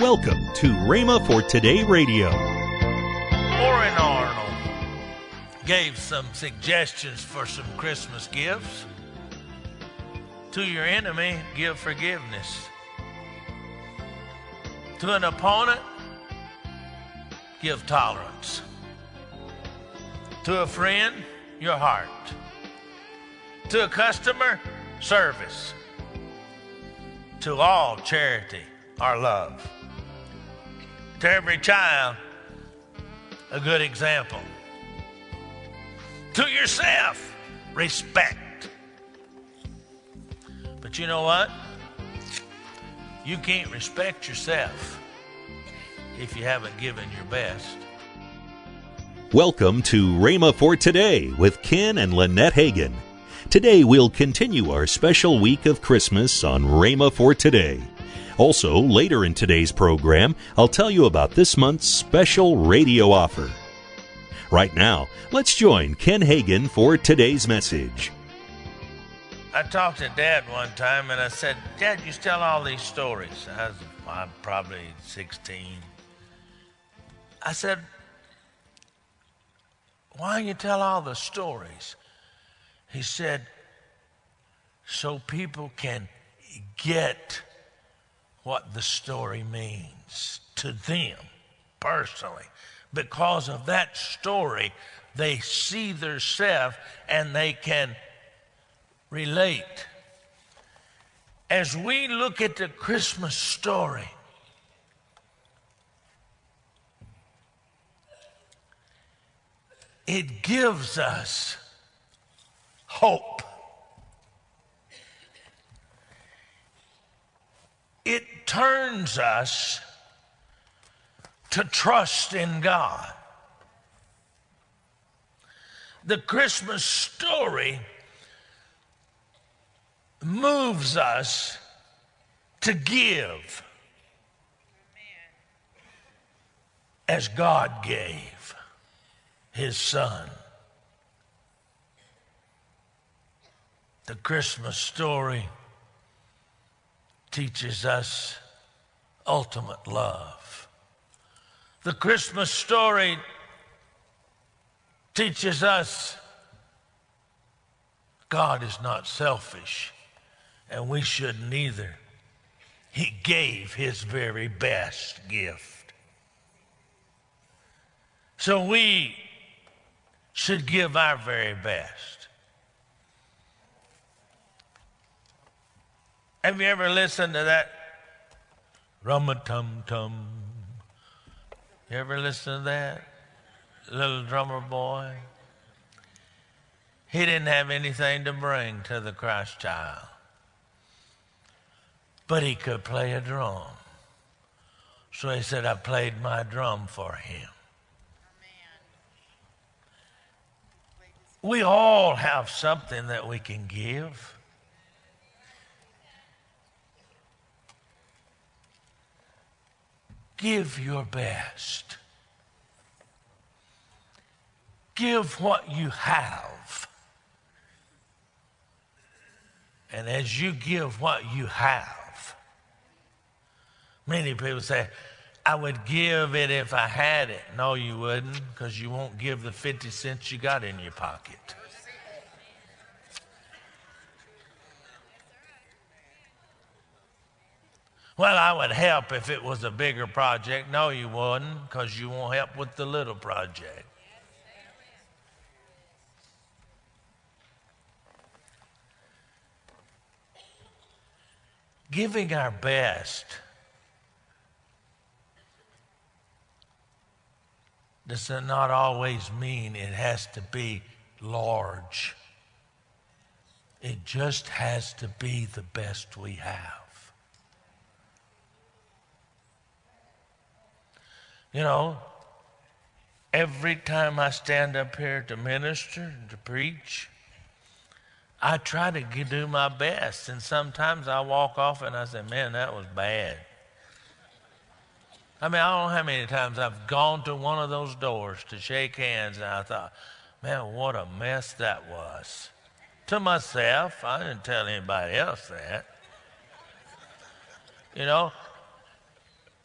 Welcome to Rhema for Today Radio. Warren Arnold gave some suggestions for some Christmas gifts. To your enemy, give forgiveness. To an opponent, give tolerance. To a friend, your heart. To a customer, service. To all, charity, our love to every child a good example. To yourself, respect. But you know what? You can't respect yourself if you haven't given your best. Welcome to Rhema for Today with Ken and Lynette Hagin. Today we'll continue our special week of Christmas on Rhema for Today. Also, later in today's program, I'll tell you about this month's special radio offer. Right now, let's join Ken Hagin for today's message. I talked to Dad one time and I said, Dad, you tell all these stories. I was, I'm probably 16. I said, Why you tell all the stories? He said, So people can get what the story means to them personally. Because of that story, they see their self and they can relate. As we look at the Christmas story, it gives us hope. it turns us to trust in God. The Christmas story moves us to give as God gave his son. The Christmas story teaches us ultimate love. The Christmas story teaches us God is not selfish, and we shouldn't either. He gave his very best gift. So we should give our very best. Have you ever listened to that? Rum a tum tum. You ever listen to that? Little drummer boy. He didn't have anything to bring to the Christ child, but he could play a drum. So he said, I played my drum for him. We all have something that we can give. Give your best. Give what you have. And as you give what you have, many people say, I would give it if I had it. No, you wouldn't, because you won't give the 50 cents you got in your pocket. Well, I would help if it was a bigger project. No, you wouldn't, because you won't help with the little project. Giving our best does not always mean it has to be large. It just has to be the best we have. You know, every time I stand up here to minister, and to preach, I try to do my best. And sometimes I walk off and I say, man, that was bad. I mean, I don't know how many times I've gone to one of those doors to shake hands and I thought, man, what a mess that was. To myself, I didn't tell anybody else that. You know,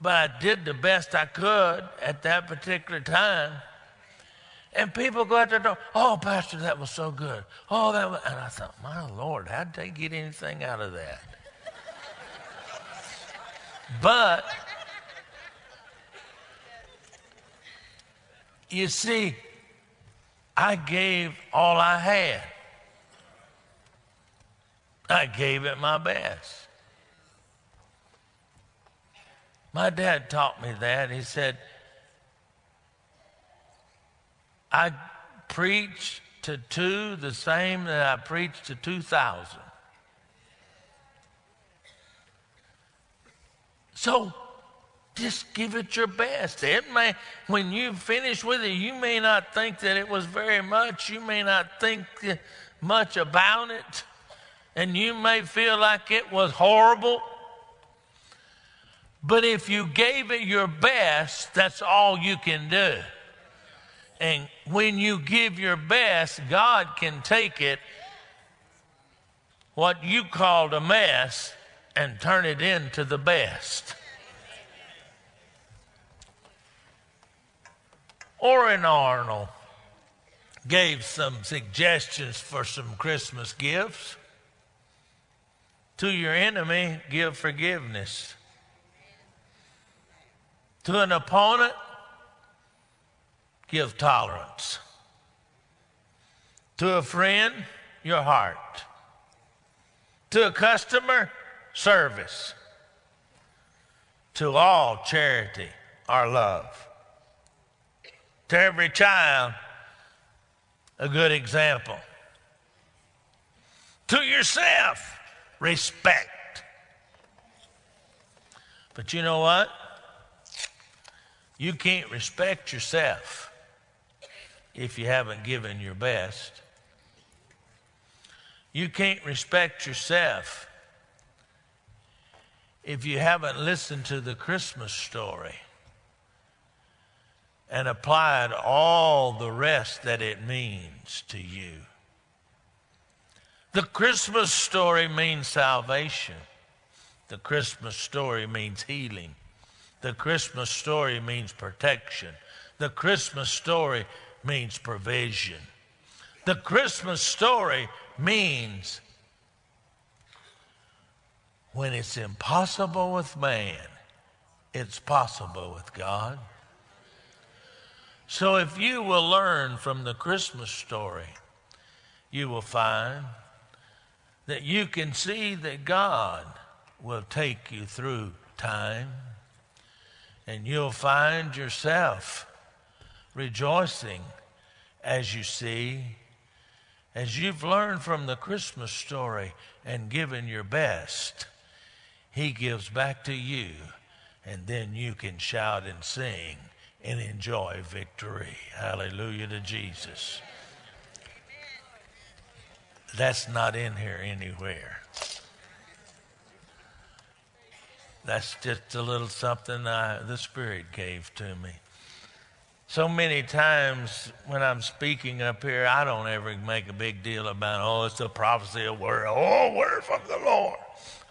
but I did the best I could at that particular time. And people go out there, door, oh, Pastor, that was so good. Oh, that was, and I thought, my Lord, how'd they get anything out of that? but you see, I gave all I had. I gave it my best. My dad taught me that. He said, I preach to two the same that I preach to 2,000. So just give it your best. It may, when you finish with it, you may not think that it was very much. You may not think much about it. And you may feel like it was horrible. But if you gave it your best, that's all you can do. And when you give your best, God can take it, what you called a mess, and turn it into the best. Oren Arnold gave some suggestions for some Christmas gifts. To your enemy, give forgiveness. To an opponent, give tolerance. To a friend, your heart. To a customer, service. To all, charity our love. To every child, a good example. To yourself, respect. But you know what? You can't respect yourself if you haven't given your best. You can't respect yourself if you haven't listened to the Christmas story and applied all the rest that it means to you. The Christmas story means salvation. The Christmas story means healing. The Christmas story means protection. The Christmas story means provision. The Christmas story means when it's impossible with man, it's possible with God. So if you will learn from the Christmas story, you will find that you can see that God will take you through time and you'll find yourself rejoicing as you see, as you've learned from the Christmas story and given your best, He gives back to you, and then you can shout and sing and enjoy victory. Hallelujah to Jesus. That's not in here anywhere. That's just a little something I, the Spirit gave to me. So many times when I'm speaking up here, I don't ever make a big deal about, oh, it's a prophecy of word. Oh, word from the Lord.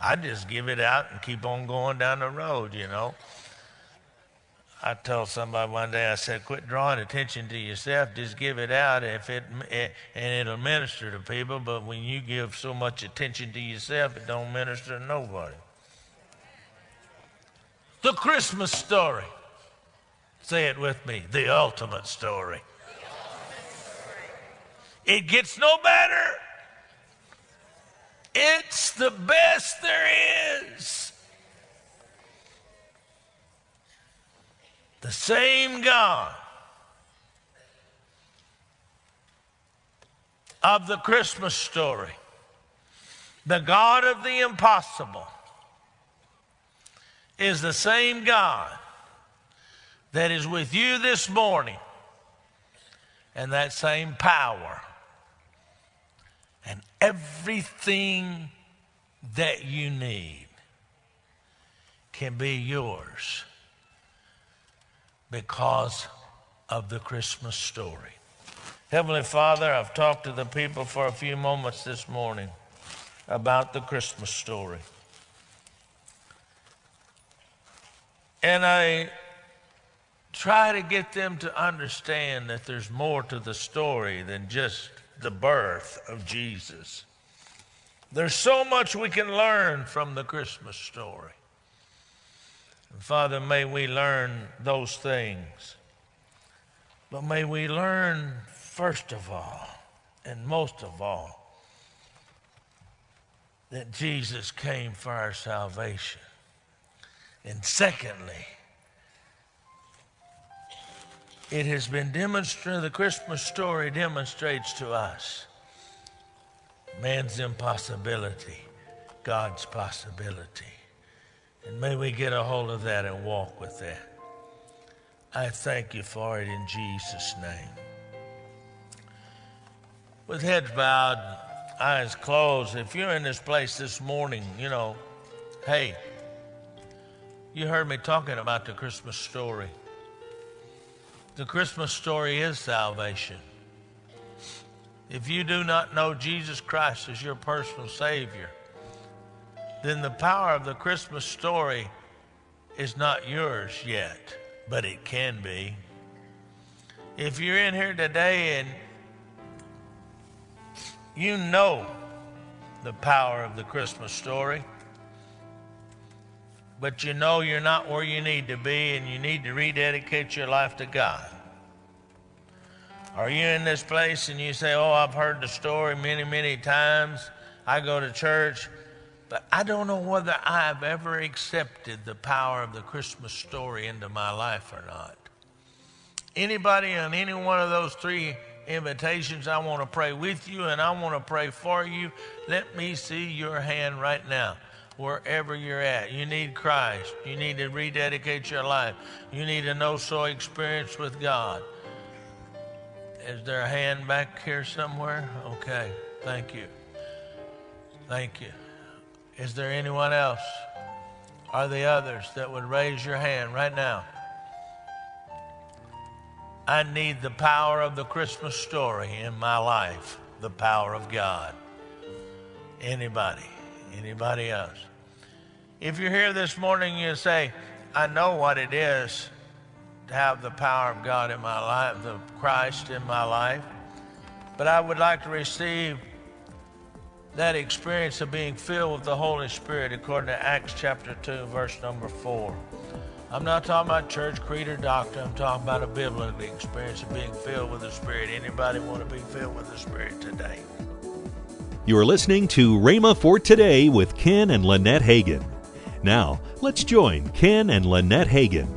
I just give it out and keep on going down the road, you know. I told somebody one day, I said, quit drawing attention to yourself. Just give it out if it, it and it'll minister to people. But when you give so much attention to yourself, it don't minister to nobody. The Christmas story. Say it with me the ultimate story. It gets no better. It's the best there is. The same God of the Christmas story, the God of the impossible, is the same God that is with you this morning and that same power and everything that you need can be yours because of the Christmas story. Heavenly Father, I've talked to the people for a few moments this morning about the Christmas story. And I try to get them to understand that there's more to the story than just the birth of Jesus. There's so much we can learn from the Christmas story. And Father, may we learn those things. But may we learn, first of all, and most of all, that Jesus came for our salvation. And secondly, it has been demonstrated, the Christmas story demonstrates to us man's impossibility, God's possibility. And may we get a hold of that and walk with that. I thank you for it in Jesus' name. With heads bowed, eyes closed, if you're in this place this morning, you know, hey, you heard me talking about the Christmas story. The Christmas story is salvation. If you do not know Jesus Christ as your personal Savior, then the power of the Christmas story is not yours yet, but it can be. If you're in here today and you know the power of the Christmas story, but you know you're not where you need to be and you need to rededicate your life to God. Are you in this place and you say, Oh, I've heard the story many, many times. I go to church, but I don't know whether I've ever accepted the power of the Christmas story into my life or not. Anybody on any one of those three invitations, I want to pray with you and I want to pray for you. Let me see your hand right now wherever you're at. You need Christ. You need to rededicate your life. You need a no so experience with God. Is there a hand back here somewhere? Okay. Thank you. Thank you. Is there anyone else? Are the others that would raise your hand right now? I need the power of the Christmas story in my life, the power of God. Anybody? Anybody else? If you're here this morning, you say, I know what it is to have the power of God in my life, the Christ in my life, but I would like to receive that experience of being filled with the Holy Spirit according to Acts chapter 2, verse number 4. I'm not talking about church, creed, or doctrine. I'm talking about a biblical experience of being filled with the Spirit. Anybody want to be filled with the Spirit today? You're listening to Rhema for Today with Ken and Lynette Hagin. Now, let's join Ken and Lynette Hagin.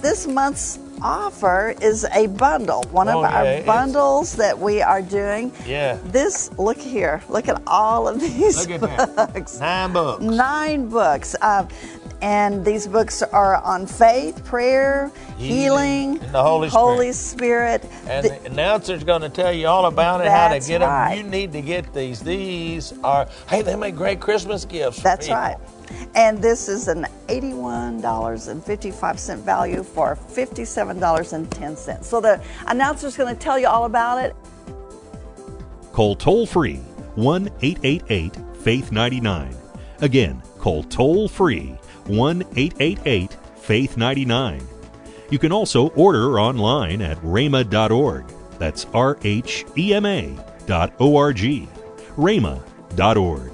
This month's offer is a bundle, one Oh, of our yeah, bundles that we are doing. Yeah. This, look here, look at all of these Look at books. Nine books. Nine books. Uh, and these books are on faith, prayer, Healing, healing, the Holy Holy Spirit. And The- the announcer's going to tell you all about it, how to get them. You need to get these. These are, hey, they make great Christmas gifts. That's right. And this is an $81.55 value for $57.10. So the announcer's going to tell you all about it. Call toll free 1 888 Faith 99. Again, call toll free 1 888 Faith 99. You can also order online at rhema.org. That's R H E M A dot O R G. rhema.org.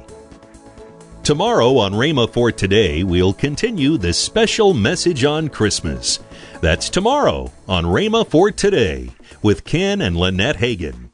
Tomorrow on Rhema for Today, we'll continue this special message on Christmas. That's tomorrow on Rhema for Today with Ken and Lynette Hagin.